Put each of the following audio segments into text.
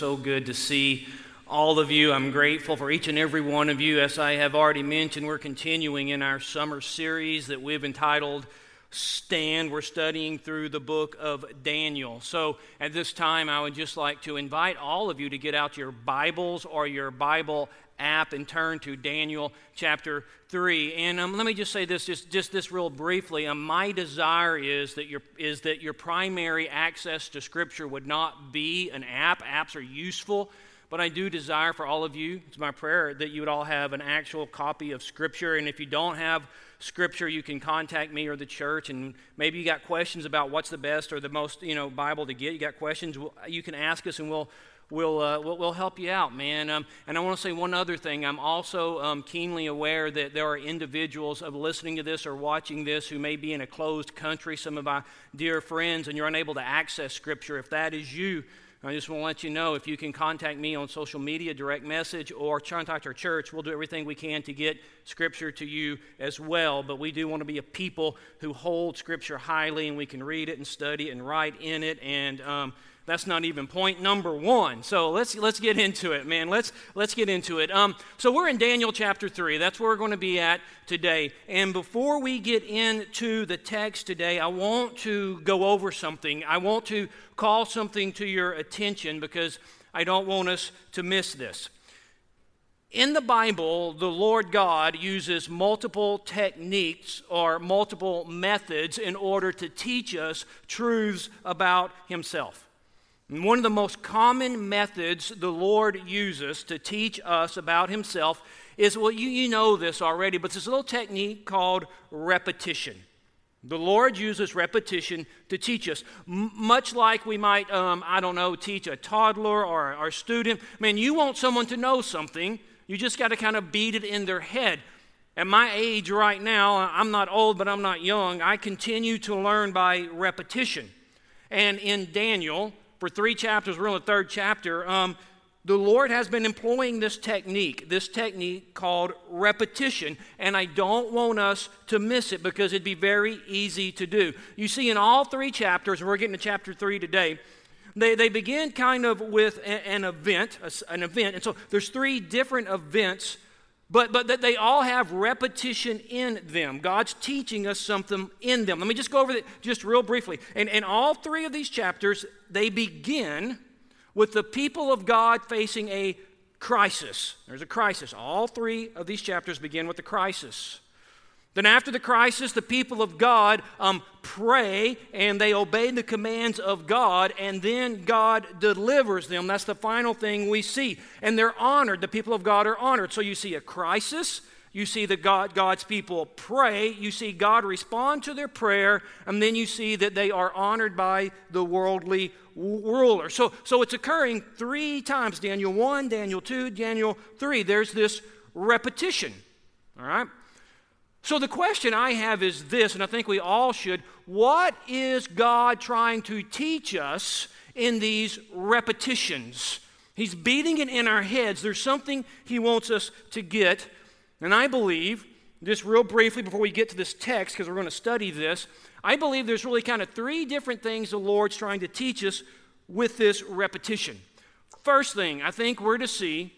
So good to see all of you. I'm grateful for each and every one of you. As I have already mentioned, we're continuing in our summer series that we've entitled Stand. We're studying through the book of Daniel. So at this time, I would just like to invite all of you to get out your Bibles or your Bible app and turn to Daniel chapter 3. And um, let me just say this, just, just this real briefly. Um, my desire is that, your, is that your primary access to Scripture would not be an app. Apps are useful. But I do desire for all of you, it's my prayer, that you would all have an actual copy of Scripture. And if you don't have Scripture, you can contact me or the church. And maybe you got questions about what's the best or the most, you know, Bible to get. You got questions, you can ask us and we'll will uh, will we'll help you out, man. Um, and I want to say one other thing. I'm also um, keenly aware that there are individuals of listening to this or watching this who may be in a closed country, some of my dear friends, and you're unable to access Scripture. If that is you, I just want to let you know if you can contact me on social media, direct message, or contact our church, we'll do everything we can to get Scripture to you as well. But we do want to be a people who hold Scripture highly and we can read it and study it and write in it. And um, that's not even point number one. So let's let's get into it, man. Let's let's get into it. Um, so we're in Daniel chapter three. That's where we're going to be at today. And before we get into the text today, I want to go over something. I want to call something to your attention because I don't want us to miss this. In the Bible, the Lord God uses multiple techniques or multiple methods in order to teach us truths about Himself. One of the most common methods the Lord uses to teach us about Himself is well, you, you know this already, but this little technique called repetition. The Lord uses repetition to teach us, M- much like we might, um, I don't know, teach a toddler or, a student. Man, you want someone to know something, you just got to kind of beat it in their head. At my age right now, I'm not old, but I'm not young. I continue to learn by repetition. And in Daniel, for three chapters, we're in the third chapter, um, the Lord has been employing this technique, this technique called repetition, and I don't want us to miss it because it'd be very easy to do. You see, in all three chapters, and we're getting to chapter three today, they, they begin kind of with an event, an event, and so there's three different events but, but that they all have repetition in them. God's teaching us something in them. Let me just go over it just real briefly. And, and all three of these chapters, they begin with the people of God facing a crisis. There's a crisis. All three of these chapters begin with a crisis. Then, after the crisis, the people of God um, pray and they obey the commands of God, and then God delivers them. That's the final thing we see. And they're honored. The people of God are honored. So, you see a crisis, you see the God, God's people pray, you see God respond to their prayer, and then you see that they are honored by the worldly ruler. So, so it's occurring three times Daniel 1, Daniel 2, Daniel 3. There's this repetition. All right? So, the question I have is this, and I think we all should what is God trying to teach us in these repetitions? He's beating it in our heads. There's something He wants us to get. And I believe, just real briefly before we get to this text, because we're going to study this, I believe there's really kind of three different things the Lord's trying to teach us with this repetition. First thing, I think we're to see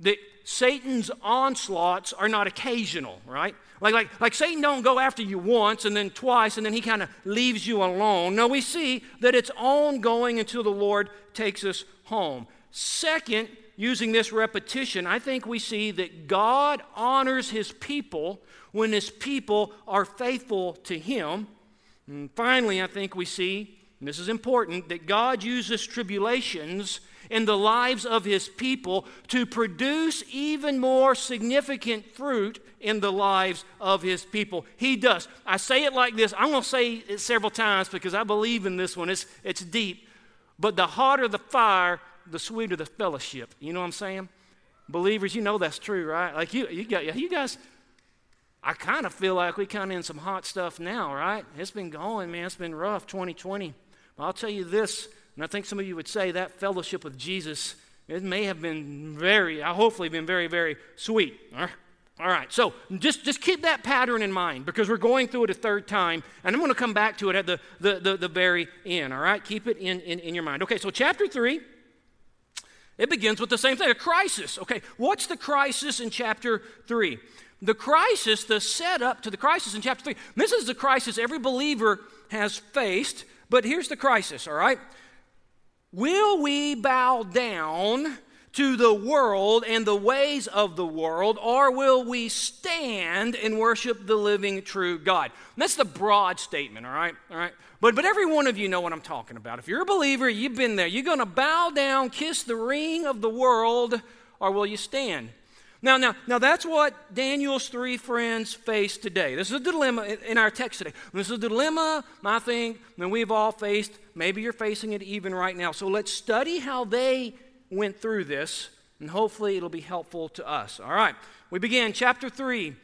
that Satan's onslaughts are not occasional, right? Like, like, like Satan don't go after you once and then twice and then he kind of leaves you alone. No, we see that it's ongoing until the Lord takes us home. Second, using this repetition, I think we see that God honors his people when his people are faithful to him. And finally, I think we see, and this is important, that God uses tribulations in the lives of his people to produce even more significant fruit in the lives of his people. He does. I say it like this. I'm going to say it several times because I believe in this one. It's, it's deep. But the hotter the fire, the sweeter the fellowship. You know what I'm saying? Believers, you know that's true, right? Like you, you, got, you guys, I kind of feel like we kind of in some hot stuff now, right? It's been going, man. It's been rough, 2020. But I'll tell you this, and I think some of you would say that fellowship with Jesus, it may have been very, I hopefully been very, very sweet. All right, so just, just keep that pattern in mind because we're going through it a third time, and I'm going to come back to it at the, the, the, the very end, all right? Keep it in, in, in your mind. Okay, so chapter 3, it begins with the same thing a crisis. Okay, what's the crisis in chapter 3? The crisis, the setup to the crisis in chapter 3, this is the crisis every believer has faced, but here's the crisis, all right? Will we bow down to the world and the ways of the world, or will we stand and worship the living true God? And that's the broad statement, all right? All right. But but every one of you know what I'm talking about. If you're a believer, you've been there. You're gonna bow down, kiss the ring of the world, or will you stand? Now, now, now that's what Daniel's three friends face today. This is a dilemma in our text today. This is a dilemma, I think, that we've all faced. Maybe you're facing it even right now. So let's study how they went through this, and hopefully it'll be helpful to us. All right, we begin chapter 3.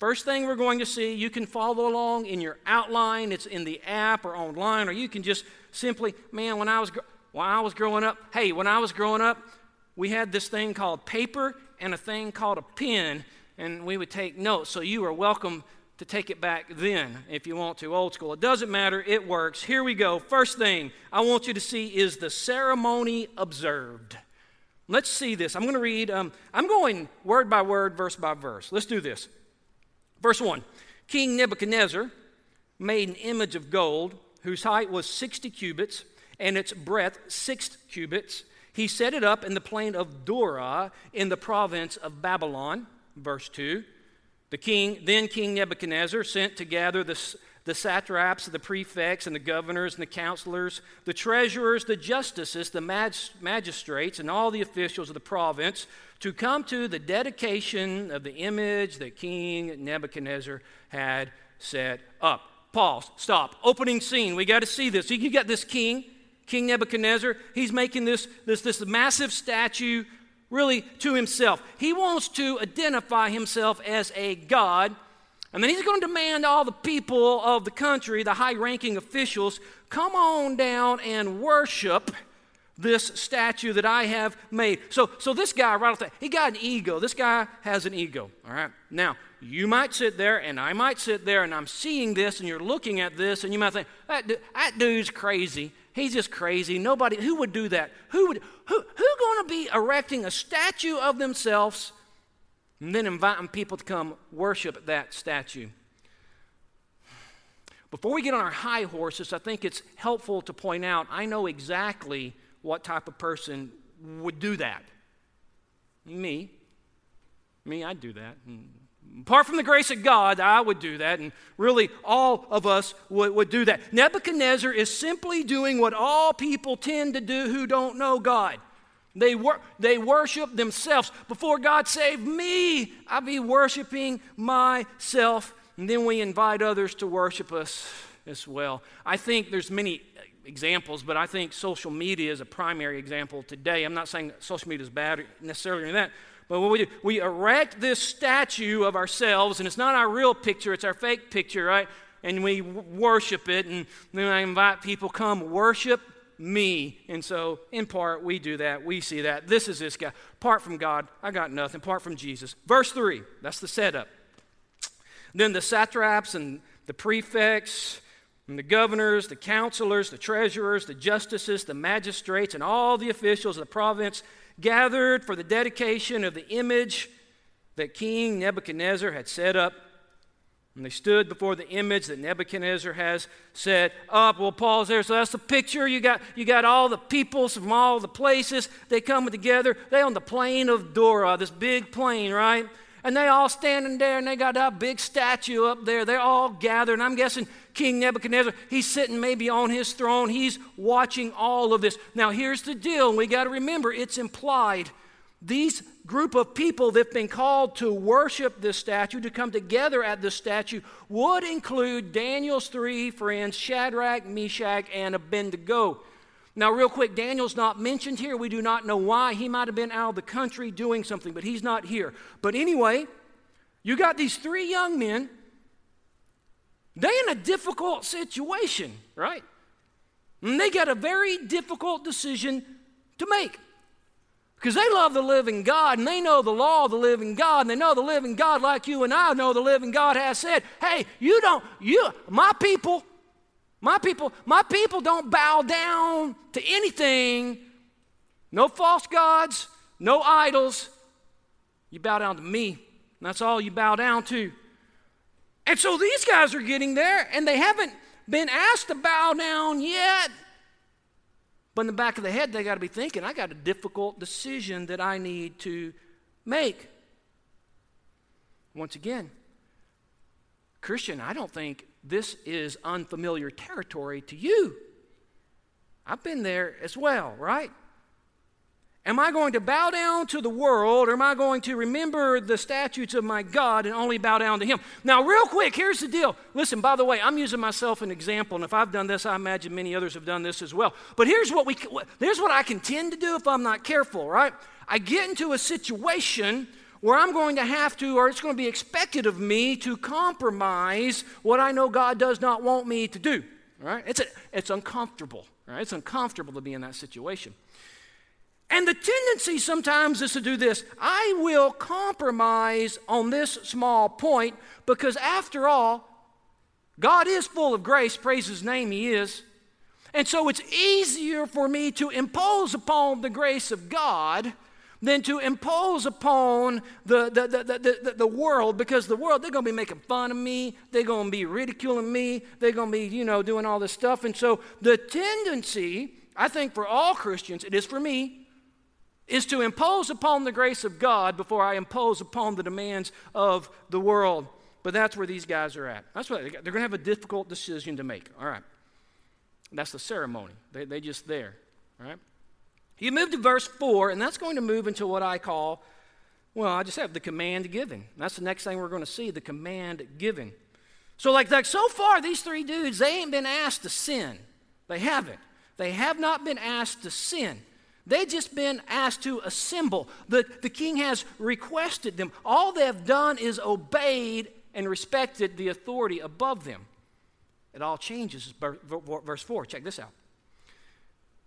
First thing we're going to see, you can follow along in your outline. It's in the app or online, or you can just simply, man, when I was, when I was growing up, hey, when I was growing up, we had this thing called paper and a thing called a pen, and we would take notes. So you are welcome to take it back then if you want to, old school. It doesn't matter, it works. Here we go. First thing I want you to see is the ceremony observed. Let's see this. I'm going to read, um, I'm going word by word, verse by verse. Let's do this. Verse 1 King Nebuchadnezzar made an image of gold whose height was 60 cubits and its breadth six cubits. He set it up in the plain of Dura in the province of Babylon. Verse 2 the king, then King Nebuchadnezzar, sent to gather the, the satraps, the prefects, and the governors, and the counselors, the treasurers, the justices, the mag- magistrates, and all the officials of the province to come to the dedication of the image that King Nebuchadnezzar had set up. Pause, stop. Opening scene. We got to see this. You got this king, King Nebuchadnezzar. He's making this, this, this massive statue really to himself. He wants to identify himself as a God. And then he's going to demand all the people of the country, the high ranking officials, come on down and worship this statue that I have made. So, so this guy, right off the, he got an ego. This guy has an ego. All right. Now, you might sit there, and I might sit there, and I'm seeing this, and you're looking at this, and you might think, that, that dude's crazy. He's just crazy. Nobody, who would do that? Who would, who, who going to be erecting a statue of themselves and then inviting people to come worship that statue? Before we get on our high horses, I think it's helpful to point out I know exactly what type of person would do that. Me. Me, I'd do that. Hmm. Apart from the grace of God, I would do that, and really all of us would, would do that. Nebuchadnezzar is simply doing what all people tend to do who don't know God. They, wor- they worship themselves. Before God saved me, I'd be worshiping myself. And then we invite others to worship us as well. I think there's many examples, but I think social media is a primary example today. I'm not saying social media is bad necessarily in that, but what we do, we erect this statue of ourselves, and it's not our real picture, it's our fake picture, right? And we worship it, and then I invite people, come worship me. And so, in part, we do that. We see that. This is this guy. Apart from God, I got nothing. Apart from Jesus. Verse 3, that's the setup. Then the satraps and the prefects, and the governors, the counselors, the treasurers, the justices, the magistrates, and all the officials of the province gathered for the dedication of the image that King Nebuchadnezzar had set up. And they stood before the image that Nebuchadnezzar has set up. Well, Paul's there, so that's the picture. You got, you got all the peoples from all the places. They come together. They on the plain of Dura, this big plain, right? And they all standing there and they got that big statue up there. They're all gathered. And I'm guessing King Nebuchadnezzar, he's sitting maybe on his throne. He's watching all of this. Now, here's the deal. We got to remember it's implied. These group of people that have been called to worship this statue, to come together at this statue, would include Daniel's three friends, Shadrach, Meshach, and Abednego. Now, real quick, Daniel's not mentioned here. We do not know why. He might have been out of the country doing something, but he's not here. But anyway, you got these three young men. They're in a difficult situation, right? And they got a very difficult decision to make. Because they love the living God and they know the law of the living God and they know the living God like you and I know the living God has said, hey, you don't, you, my people, my people, my people don't bow down to anything. No false gods, no idols. You bow down to me. That's all you bow down to. And so these guys are getting there, and they haven't been asked to bow down yet. But in the back of the head, they got to be thinking, I got a difficult decision that I need to make. Once again, Christian, I don't think this is unfamiliar territory to you. I've been there as well, right? Am I going to bow down to the world or am I going to remember the statutes of my God and only bow down to Him? Now, real quick, here's the deal. Listen, by the way, I'm using myself an example, and if I've done this, I imagine many others have done this as well. But here's what, we, here's what I can tend to do if I'm not careful, right? I get into a situation where I'm going to have to, or it's going to be expected of me to compromise what I know God does not want me to do. Right? It's, a, it's uncomfortable. Right? It's uncomfortable to be in that situation. And the tendency sometimes is to do this I will compromise on this small point because, after all, God is full of grace. Praise His name, He is. And so it's easier for me to impose upon the grace of God than to impose upon the, the, the, the, the, world because the world, they're going to be making fun of me. They're going to be ridiculing me. They're going to be, you know, doing all this stuff. And so the tendency, I think for all Christians, it is for me, is to impose upon the grace of God before I impose upon the demands of the world. But that's where these guys are at. That's what they're going to have a difficult decision to make. All right. That's the ceremony. They, they just there. All right. You move to verse 4, and that's going to move into what I call, well, I just have the command given. That's the next thing we're going to see the command given. So, like, like so far, these three dudes, they ain't been asked to sin. They haven't. They have not been asked to sin. They've just been asked to assemble. The, the king has requested them. All they have done is obeyed and respected the authority above them. It all changes. Verse 4, check this out.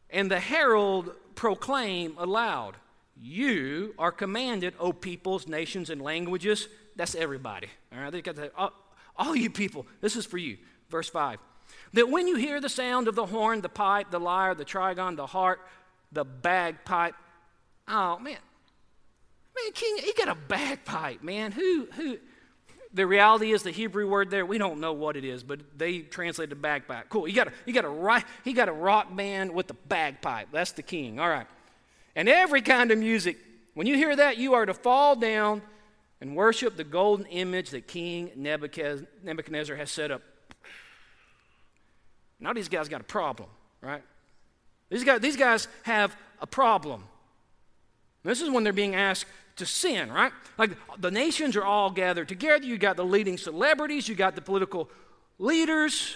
And the herald proclaim aloud, You are commanded, O peoples, nations, and languages. That's everybody. All right, they got that. All, all you people, this is for you. Verse 5. That when you hear the sound of the horn, the pipe, the lyre, the trigon, the harp, the bagpipe, oh man, man, King, he got a bagpipe, man. Who, who, the reality is the Hebrew word there, we don't know what it is, but they translated bagpipe. Cool. You got a, you got a, he got a rock band with the bagpipe. That's the king. All right. And every kind of music. When you hear that, you are to fall down and worship the golden image that King Nebuchadnezzar has set up. Now these guys got a problem, right? These guys, these guys have a problem. This is when they're being asked to sin, right? Like the nations are all gathered together. You got the leading celebrities, you got the political leaders.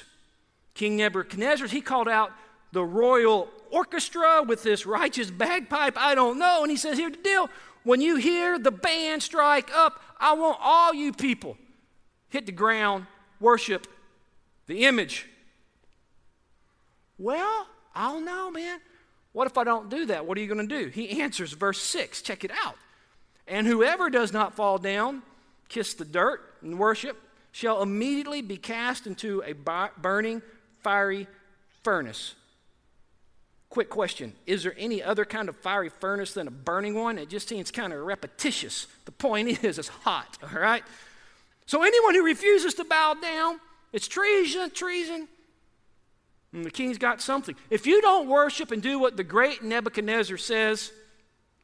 King Nebuchadnezzar, he called out the royal orchestra with this righteous bagpipe. I don't know. And he says, Here's the deal. When you hear the band strike up, I want all you people hit the ground, worship the image. Well, I don't know, man. What if I don't do that? What are you going to do? He answers, verse 6. Check it out. And whoever does not fall down, kiss the dirt, and worship, shall immediately be cast into a burning, fiery furnace. Quick question Is there any other kind of fiery furnace than a burning one? It just seems kind of repetitious. The point is, it's hot, all right? So, anyone who refuses to bow down, it's treason, treason. And the king's got something. If you don't worship and do what the great Nebuchadnezzar says,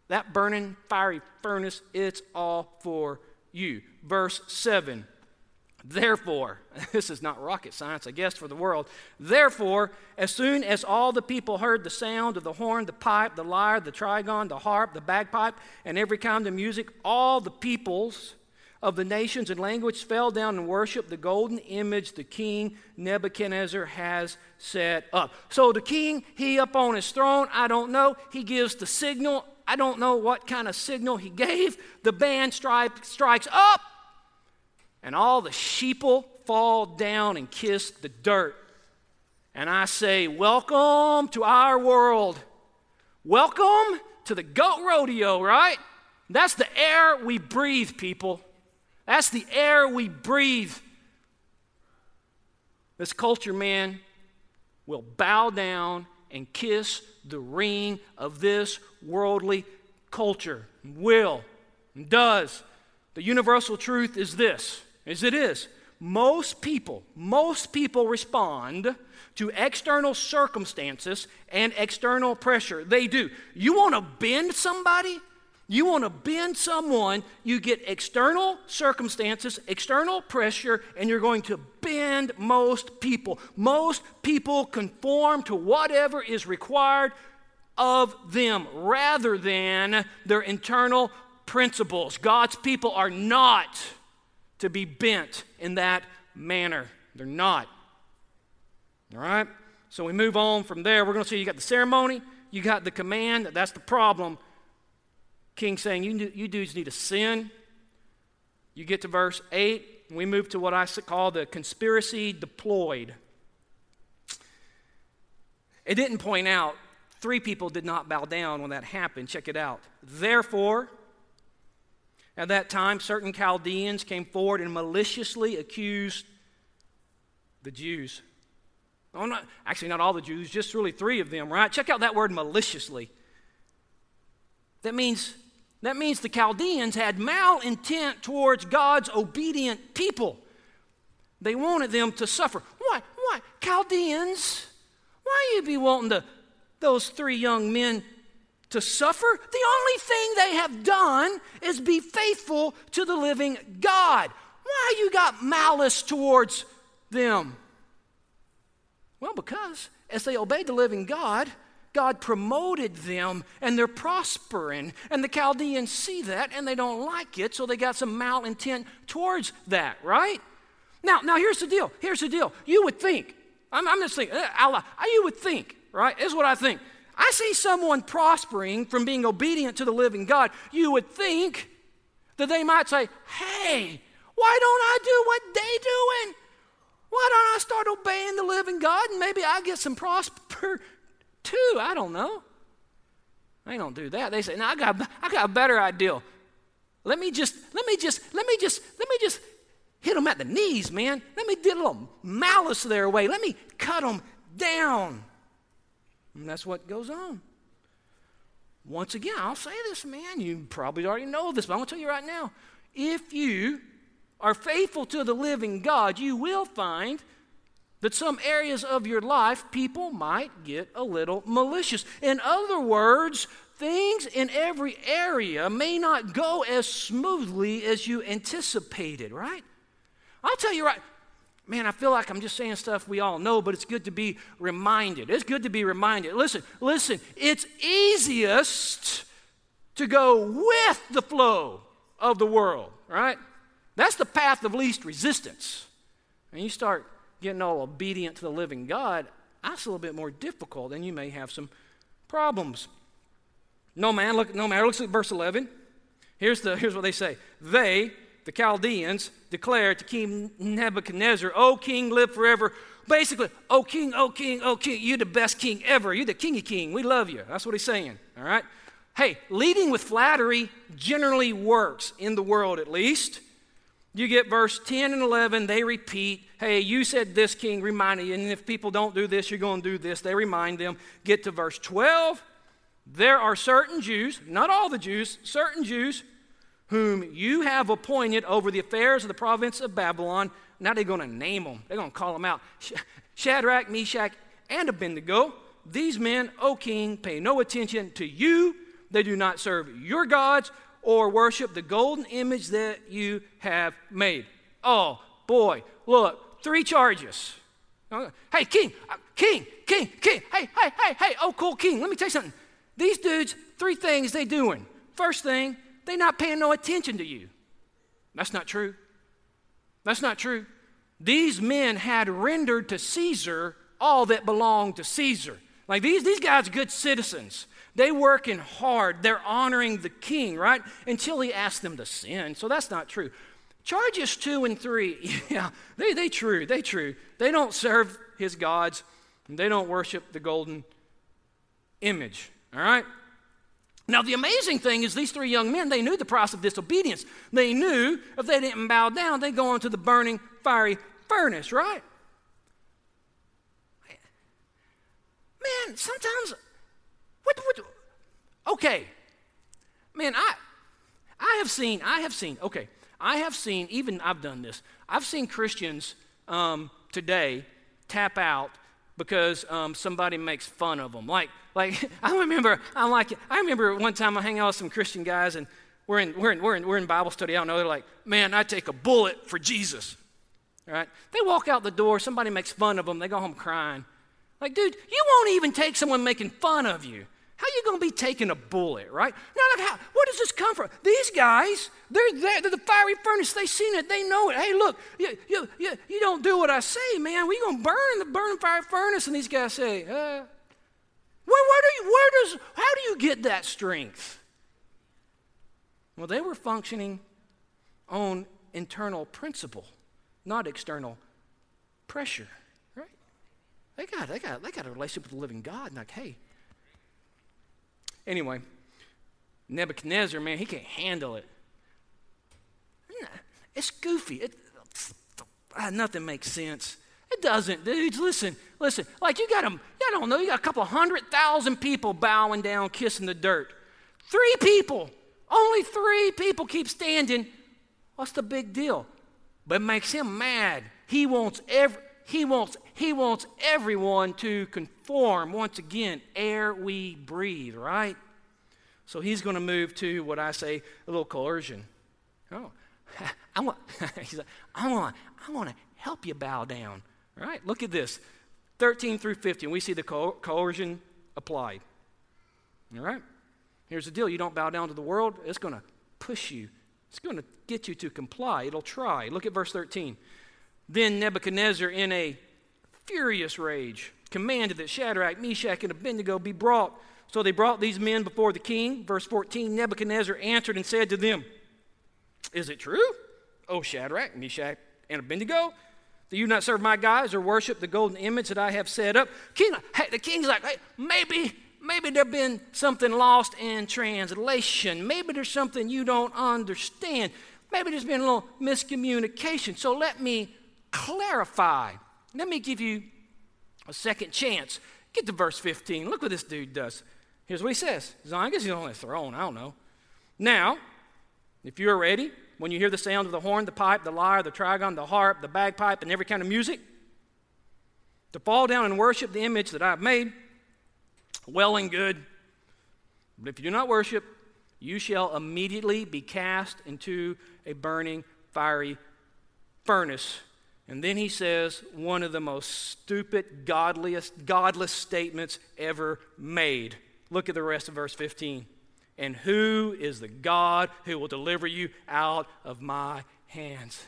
that burning, fiery furnace, it's all for you. Verse 7. Therefore, this is not rocket science, I guess, for the world. Therefore, as soon as all the people heard the sound of the horn, the pipe, the lyre, the trigon, the harp, the bagpipe, and every kind of music, all the peoples of the nations and language fell down and worshiped the golden image the king Nebuchadnezzar has set up. So the king, he up on his throne, I don't know, he gives the signal. I don't know what kind of signal he gave. The band strike, strikes up and all the sheeple fall down and kiss the dirt. And I say, Welcome to our world. Welcome to the goat rodeo, right? That's the air we breathe, people. That's the air we breathe. This culture, man, will bow down and kiss the ring of this worldly culture. Will, does. The universal truth is this as it is. Most people, most people respond to external circumstances and external pressure. They do. You want to bend somebody? You want to bend someone, you get external circumstances, external pressure, and you're going to bend most people. Most people conform to whatever is required of them rather than their internal principles. God's people are not to be bent in that manner. They're not. All right? So we move on from there. We're going to see you got the ceremony, you got the command. That's the problem. King saying, you, you dudes need to sin. You get to verse 8. We move to what I call the conspiracy deployed. It didn't point out, three people did not bow down when that happened. Check it out. Therefore, at that time, certain Chaldeans came forward and maliciously accused the Jews. Oh, not, actually, not all the Jews, just really three of them, right? Check out that word maliciously. That means, that means the Chaldeans had malintent towards God's obedient people. They wanted them to suffer. Why? Why? Chaldeans? Why you be wanting to, those three young men to suffer? The only thing they have done is be faithful to the living God. Why you got malice towards them? Well, because as they obeyed the living God, God promoted them and they're prospering. And the Chaldeans see that and they don't like it, so they got some malintent towards that, right? Now, now here's the deal. Here's the deal. You would think, I'm, I'm just thinking, uh, Allah, you would think, right? This is what I think. I see someone prospering from being obedient to the living God, you would think that they might say, Hey, why don't I do what they doing? Why don't I start obeying the living God and maybe I get some prosper too? I don't know. They don't do that. They say, "No, I got, I got a better idea. Let me just, let me just, let me just, let me just hit them at the knees, man. Let me get a little malice their way. Let me cut them down. And that's what goes on. Once again, I'll say this, man. You probably already know this, but I'm going to tell you right now. If you are faithful to the living God, you will find that some areas of your life people might get a little malicious. In other words, things in every area may not go as smoothly as you anticipated, right? I'll tell you right, man, I feel like I'm just saying stuff we all know, but it's good to be reminded. It's good to be reminded. Listen, listen, it's easiest to go with the flow of the world, right? That's the path of least resistance. And you start getting all obedient to the living God, that's a little bit more difficult, and you may have some problems. No man, look, no matter. Looks at verse 11. Here's, the, here's what they say. They, the Chaldeans declare to King Nebuchadnezzar, O king, live forever. Basically, O king, O king, O king, you're the best king ever. You're the kingy king. We love you. That's what he's saying, all right? Hey, leading with flattery generally works, in the world at least. You get verse 10 and 11, they repeat, Hey, you said this, king, remind you. And if people don't do this, you're going to do this. They remind them. Get to verse 12. There are certain Jews, not all the Jews, certain Jews whom you have appointed over the affairs of the province of Babylon. Now they're going to name them, they're going to call them out Shadrach, Meshach, and Abednego. These men, O king, pay no attention to you. They do not serve your gods or worship the golden image that you have made. Oh, boy, look, three charges. Uh, hey, king, uh, king, king, king. Hey, hey, hey, hey. Oh, cool, king. Let me tell you something. These dudes, three things they doing. First thing, they not paying no attention to you. That's not true. That's not true. These men had rendered to Caesar all that belonged to Caesar. Like these, these guys are good citizens. They working hard. They're honoring the king, right? Until he asked them to sin. So that's not true. Charges two and three, yeah, they, they true, they true. They don't serve his gods, they don't worship the golden image, all right? Now, the amazing thing is, these three young men, they knew the price of disobedience. They knew if they didn't bow down, they'd go into the burning, fiery furnace, right? Man, sometimes, what, what, okay. Man, I, I have seen, I have seen, okay, I have seen, even I've done this, I've seen Christians um, today tap out because um, somebody makes fun of them. Like, like I remember, I'm like. I remember one time I hang out with some Christian guys and we're in, we're in, we're in, we're in Bible study. I don't know. They're like, man, I take a bullet for Jesus. Right? They walk out the door. Somebody makes fun of them. They go home crying. Like, dude, you won't even take someone making fun of you. How are you going to be taking a bullet, right? Now, like how, where does this come from? These guys, they're there. They're the fiery furnace. They've seen it. They know it. Hey, look, you, you, you, you don't do what I say, man. We're going to burn the burning fire furnace. And these guys say, uh, where, where, do you, where does, how do you get that strength? Well, they were functioning on internal principle, not external pressure, right? They got, they got, they got a relationship with the living God. And like, hey, Anyway, Nebuchadnezzar, man, he can't handle it. It's goofy. It, uh, nothing makes sense. It doesn't, dudes. Listen, listen. Like you got them, I don't know, you got a couple hundred thousand people bowing down, kissing the dirt. Three people, only three people keep standing. What's the big deal? But it makes him mad. He wants every, he wants, he wants everyone to conform. Once again, air we breathe, right? So he's going to move to what I say a little coercion. Oh, I want, he's like, I want, I want to help you bow down. Right? Look at this 13 through 15. We see the co- coercion applied. All right? Here's the deal you don't bow down to the world, it's going to push you, it's going to get you to comply. It'll try. Look at verse 13. Then Nebuchadnezzar, in a furious rage, commanded that Shadrach, Meshach, and Abednego be brought. So they brought these men before the king. Verse 14 Nebuchadnezzar answered and said to them, Is it true, O Shadrach, Meshach, and Abednego, that you not serve my gods or worship the golden image that I have set up? King, hey, the king's like, hey, maybe, maybe there's been something lost in translation. Maybe there's something you don't understand. Maybe there's been a little miscommunication. So let me clarify. Let me give you a second chance. Get to verse 15. Look what this dude does. Here's what he says. I guess he's on the throne. I don't know. Now, if you're ready, when you hear the sound of the horn, the pipe, the lyre, the trigon, the harp, the bagpipe, and every kind of music, to fall down and worship the image that I've made, well and good. But if you do not worship, you shall immediately be cast into a burning, fiery furnace. And then he says one of the most stupid, godliest, godless statements ever made. Look at the rest of verse 15. And who is the God who will deliver you out of my hands?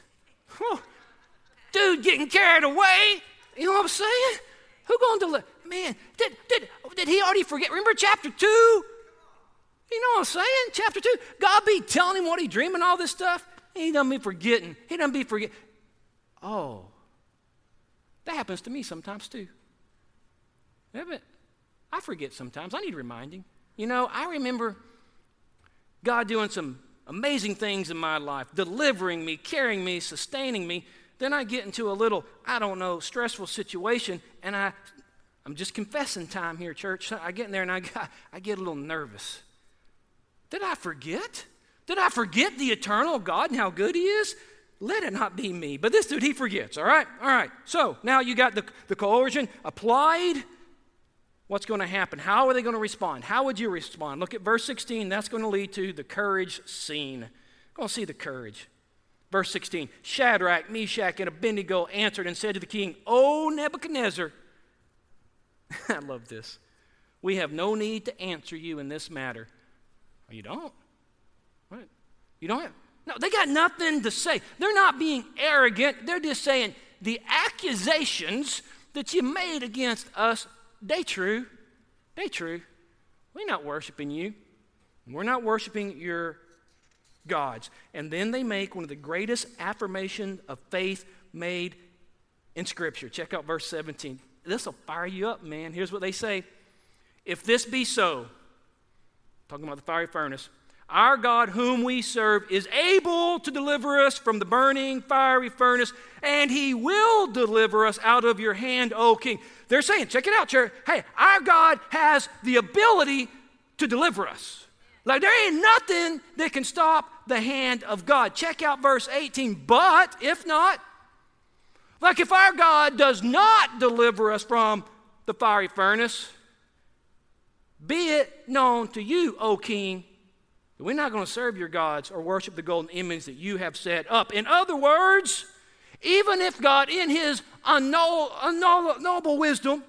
Dude, getting carried away. You know what I'm saying? Who going to deliver? Man, did, did, did he already forget? Remember chapter 2? You know what I'm saying? Chapter 2. God be telling him what he dreaming, all this stuff. He done be forgetting. He done be forgetting. Oh, that happens to me sometimes too. but I forget sometimes. I need reminding. You know, I remember God doing some amazing things in my life, delivering me, carrying me, sustaining me. Then I get into a little, I don't know, stressful situation, and I, I'm just confessing time here, church. I get in there and I, got, I get a little nervous. Did I forget? Did I forget the eternal God and how good He is? Let it not be me. But this dude, he forgets, all right? All right. So now you got the, the coercion applied. what's going to happen? How are they going to respond? How would you respond? Look at verse 16. That's going to lead to the courage scene. Go see the courage. Verse 16 Shadrach, Meshach, and Abednego answered and said to the king, O Nebuchadnezzar, I love this. We have no need to answer you in this matter. Oh, you don't? What? You don't have? No, they got nothing to say. They're not being arrogant. They're just saying the accusations that you made against us, they true. They true. We're not worshiping you. We're not worshiping your gods. And then they make one of the greatest affirmations of faith made in Scripture. Check out verse 17. This will fire you up, man. Here's what they say If this be so, talking about the fiery furnace, our God, whom we serve, is able to deliver us from the burning fiery furnace, and he will deliver us out of your hand, O king. They're saying, check it out, church. Hey, our God has the ability to deliver us. Like there ain't nothing that can stop the hand of God. Check out verse 18. But if not, like if our God does not deliver us from the fiery furnace, be it known to you, O king, we're not going to serve your gods or worship the golden image that you have set up. In other words, even if God, in his unknowable wisdom,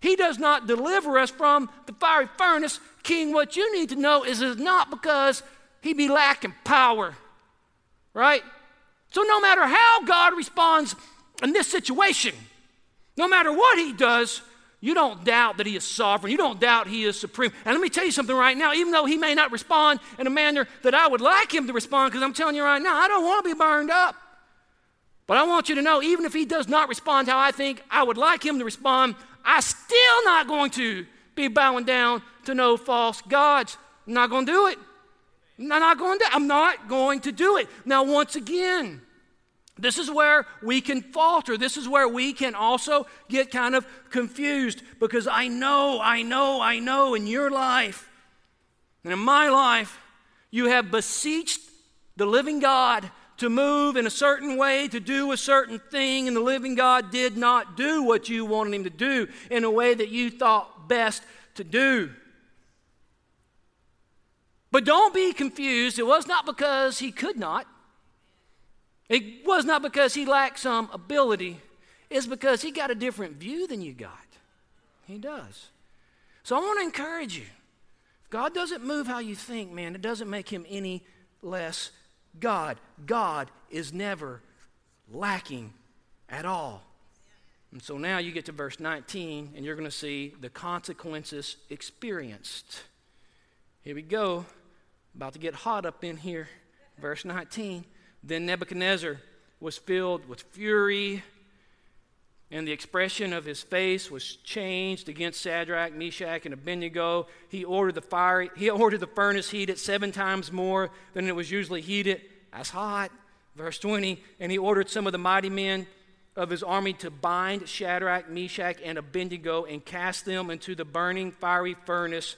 he does not deliver us from the fiery furnace, King, what you need to know is it's not because he be lacking power, right? So no matter how God responds in this situation, no matter what he does, you don't doubt that He is sovereign. You don't doubt He is supreme. And let me tell you something right now, even though He may not respond in a manner that I would like Him to respond, because I'm telling you right now, I don't want to be burned up. But I want you to know, even if He does not respond how I think I would like Him to respond, I'm still not going to be bowing down to no false gods. I'm not going to do it. I'm not going to. I'm not going to do it. Now, once again, this is where we can falter. This is where we can also get kind of confused because I know, I know, I know in your life and in my life, you have beseeched the living God to move in a certain way, to do a certain thing, and the living God did not do what you wanted him to do in a way that you thought best to do. But don't be confused. It was not because he could not. It was not because he lacked some ability, it's because he got a different view than you got. He does. So I want to encourage you. If God doesn't move how you think, man, it doesn't make him any less God. God is never lacking at all. And so now you get to verse 19, and you're going to see the consequences experienced. Here we go. About to get hot up in here. Verse 19. Then Nebuchadnezzar was filled with fury, and the expression of his face was changed against Shadrach, Meshach, and Abednego. He ordered the fire, he ordered the furnace heated seven times more than it was usually heated. That's hot. Verse 20, and he ordered some of the mighty men of his army to bind Shadrach, Meshach, and Abednego and cast them into the burning fiery furnace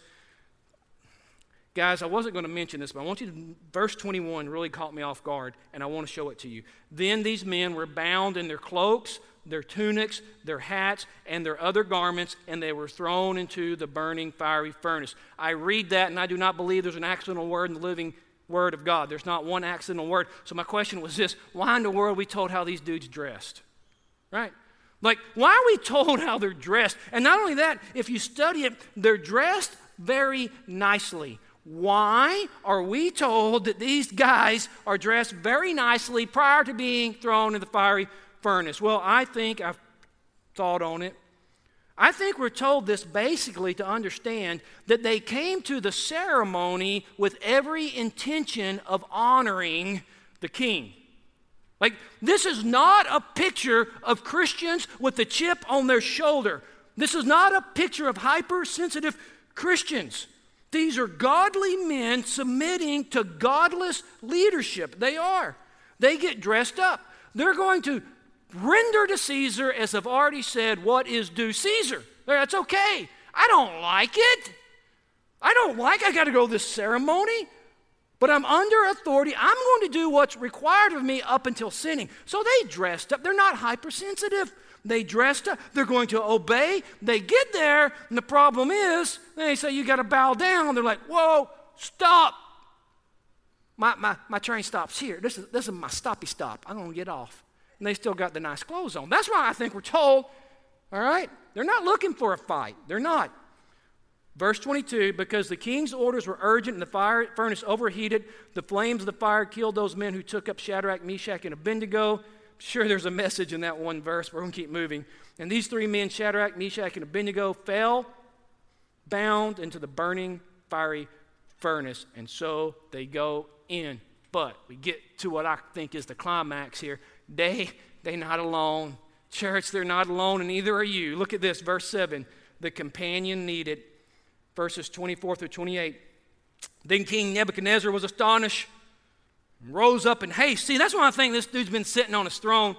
Guys, I wasn't going to mention this, but I want you to, verse 21 really caught me off guard, and I want to show it to you. Then these men were bound in their cloaks, their tunics, their hats, and their other garments, and they were thrown into the burning fiery furnace. I read that, and I do not believe there's an accidental word in the living word of God. There's not one accidental word. So my question was this why in the world we told how these dudes dressed? Right? Like, why are we told how they're dressed? And not only that, if you study it, they're dressed very nicely. Why are we told that these guys are dressed very nicely prior to being thrown in the fiery furnace? Well, I think I've thought on it. I think we're told this basically to understand that they came to the ceremony with every intention of honoring the king. Like, this is not a picture of Christians with a chip on their shoulder. This is not a picture of hypersensitive Christians. These are godly men submitting to godless leadership. They are. They get dressed up. They're going to render to Caesar, as I've already said, what is due Caesar. That's okay. I don't like it. I don't like I got to go to this ceremony, but I'm under authority. I'm going to do what's required of me up until sinning. So they dressed up. They're not hypersensitive. They dressed up. They're going to obey. They get there, and the problem is, they say, You got to bow down. They're like, Whoa, stop. My, my, my train stops here. This is, this is my stoppy stop. I'm going to get off. And they still got the nice clothes on. That's why I think we're told, all right, they're not looking for a fight. They're not. Verse 22 because the king's orders were urgent and the fire furnace overheated, the flames of the fire killed those men who took up Shadrach, Meshach, and Abednego. Sure, there's a message in that one verse. but We're going to keep moving. And these three men, Shadrach, Meshach, and Abednego, fell bound into the burning fiery furnace. And so they go in. But we get to what I think is the climax here. They, they not alone. Church, they're not alone, and neither are you. Look at this, verse 7. The companion needed verses 24 through 28. Then King Nebuchadnezzar was astonished, rose up in haste. See, that's why I think this dude's been sitting on his throne.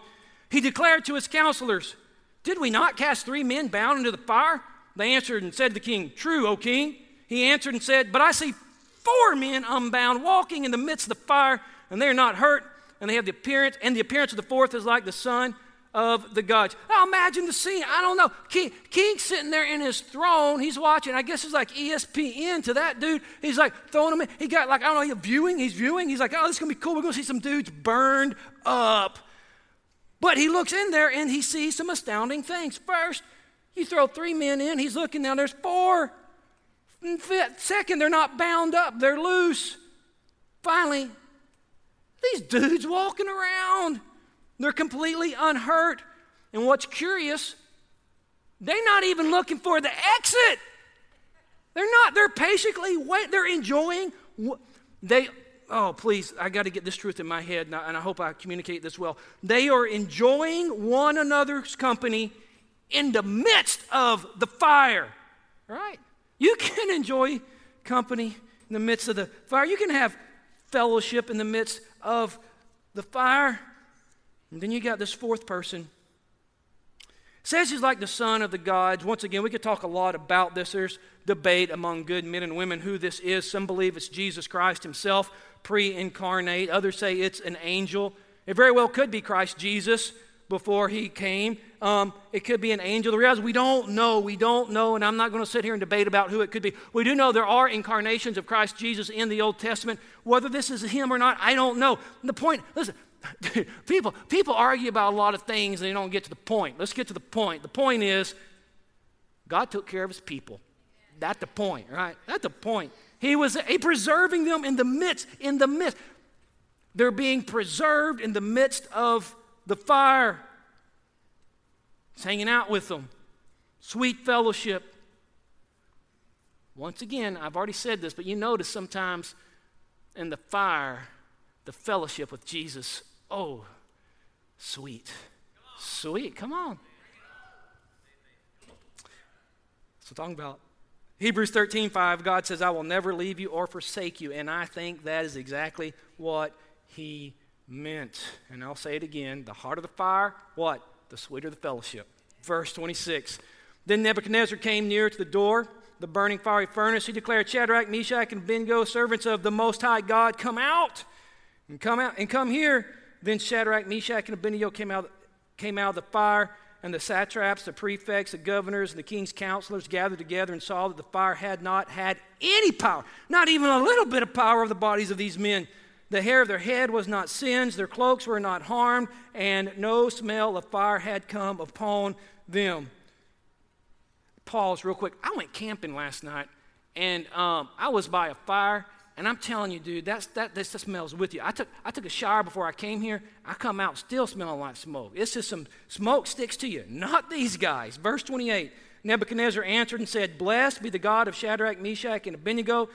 He declared to his counselors, Did we not cast three men bound into the fire? They answered and said to the king, True, O king. He answered and said, But I see four men unbound walking in the midst of the fire, and they are not hurt, and they have the appearance, and the appearance of the fourth is like the son of the gods. Now imagine the scene. I don't know. King, sitting there in his throne. He's watching. I guess it's like ESPN to that dude. He's like throwing him in. He got like, I don't know, he's viewing. He's viewing. He's like, oh, this is going to be cool. We're going to see some dudes burned up. But he looks in there and he sees some astounding things. First, you throw three men in. He's looking now. There's four. Second, they're not bound up. They're loose. Finally, these dudes walking around. They're completely unhurt. And what's curious, they're not even looking for the exit. They're not. They're patiently wait. They're enjoying. They. Oh, please! I got to get this truth in my head, and I, and I hope I communicate this well. They are enjoying one another's company in the midst of the fire. Right? You can enjoy company in the midst of the fire. You can have fellowship in the midst of the fire. And then you got this fourth person. Says he's like the son of the gods. Once again, we could talk a lot about this. There's debate among good men and women who this is. Some believe it's Jesus Christ himself, pre incarnate. Others say it's an angel. It very well could be Christ Jesus before he came. Um, it could be an angel. The reality is we don't know. We don't know, and I'm not going to sit here and debate about who it could be. We do know there are incarnations of Christ Jesus in the Old Testament. Whether this is him or not, I don't know. The point, listen, people, people argue about a lot of things and they don't get to the point. Let's get to the point. The point is, God took care of his people. That's the point, right? That's the point. He was he preserving them in the midst, in the midst. They're being preserved in the midst of the fire. He's hanging out with them. Sweet fellowship. Once again, I've already said this, but you notice sometimes in the fire, the fellowship with Jesus Oh, sweet. Sweet. Come on. So, talking about Hebrews 13 5, God says, I will never leave you or forsake you. And I think that is exactly what he meant. And I'll say it again the heart of the fire, what? The sweeter the fellowship. Verse 26. Then Nebuchadnezzar came near to the door, the burning fiery furnace. He declared, Shadrach, Meshach, and Abednego, servants of the Most High God, come out and come out and come here. Then Shadrach, Meshach, and Abednego came out, came out of the fire, and the satraps, the prefects, the governors, and the king's counselors gathered together and saw that the fire had not had any power, not even a little bit of power of the bodies of these men. The hair of their head was not singed, their cloaks were not harmed, and no smell of fire had come upon them. Pause real quick. I went camping last night, and um, I was by a fire, and I'm telling you, dude, that's, that, that smells with you. I took, I took a shower before I came here. I come out still smelling like smoke. It's just some smoke sticks to you. Not these guys. Verse 28 Nebuchadnezzar answered and said, Blessed be the God of Shadrach, Meshach, and Abednego,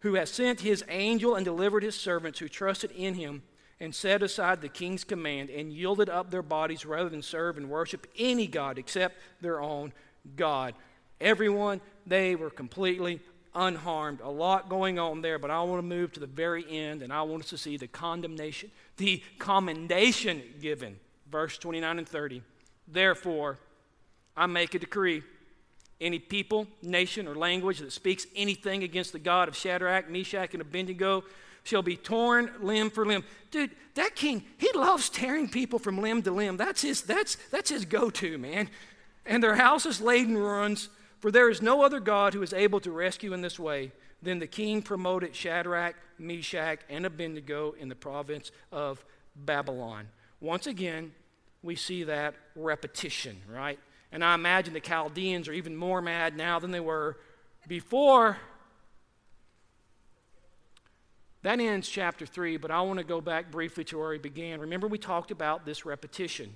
who has sent his angel and delivered his servants who trusted in him and set aside the king's command and yielded up their bodies rather than serve and worship any God except their own God. Everyone, they were completely unharmed. A lot going on there, but I want to move to the very end and I want us to see the condemnation, the commendation given. Verse 29 and 30. Therefore, I make a decree. Any people, nation, or language that speaks anything against the God of Shadrach, Meshach, and Abednego shall be torn limb for limb. Dude, that king, he loves tearing people from limb to limb. That's his, that's, that's his go to, man. And their houses laid in ruins, for there is no other God who is able to rescue in this way. Then the king promoted Shadrach, Meshach, and Abednego in the province of Babylon. Once again, we see that repetition, right? And I imagine the Chaldeans are even more mad now than they were before. That ends chapter 3, but I want to go back briefly to where we began. Remember, we talked about this repetition.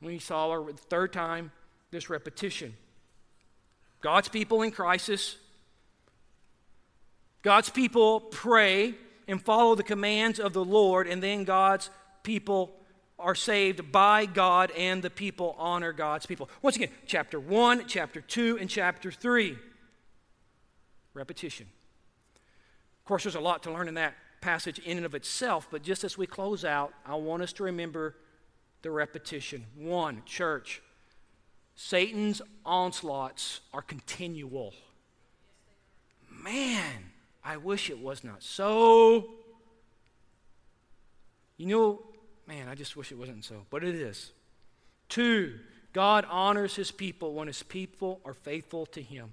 We saw the third time this repetition. God's people in crisis. God's people pray and follow the commands of the Lord, and then God's people are saved by God and the people honor God's people. Once again, chapter 1, chapter 2, and chapter 3. Repetition. Of course, there's a lot to learn in that passage in and of itself, but just as we close out, I want us to remember the repetition. One, church, Satan's onslaughts are continual. Man, I wish it was not so. You know, Man, I just wish it wasn't so, but it is. Two, God honors his people when his people are faithful to him.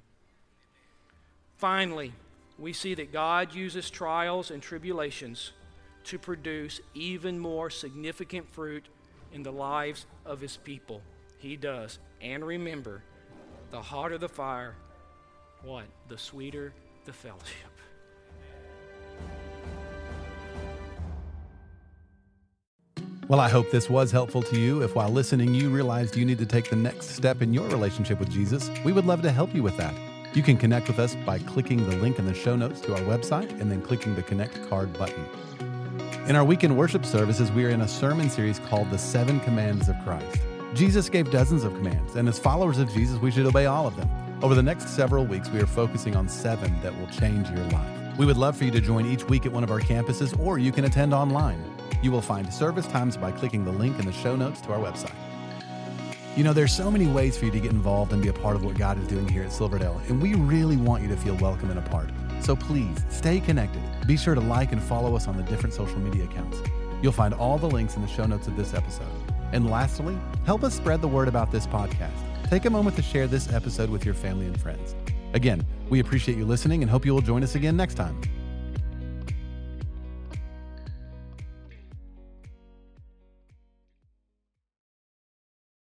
Finally, we see that God uses trials and tribulations to produce even more significant fruit in the lives of his people. He does. And remember, the hotter the fire, what? The sweeter the fellowship. Well, I hope this was helpful to you. If while listening you realized you need to take the next step in your relationship with Jesus, we would love to help you with that. You can connect with us by clicking the link in the show notes to our website and then clicking the Connect card button. In our weekend worship services, we are in a sermon series called The Seven Commands of Christ. Jesus gave dozens of commands, and as followers of Jesus, we should obey all of them. Over the next several weeks, we are focusing on seven that will change your life. We would love for you to join each week at one of our campuses, or you can attend online. You will find service times by clicking the link in the show notes to our website. You know, there's so many ways for you to get involved and be a part of what God is doing here at Silverdale, and we really want you to feel welcome and a part. So please stay connected. Be sure to like and follow us on the different social media accounts. You'll find all the links in the show notes of this episode. And lastly, help us spread the word about this podcast. Take a moment to share this episode with your family and friends. Again, we appreciate you listening and hope you will join us again next time.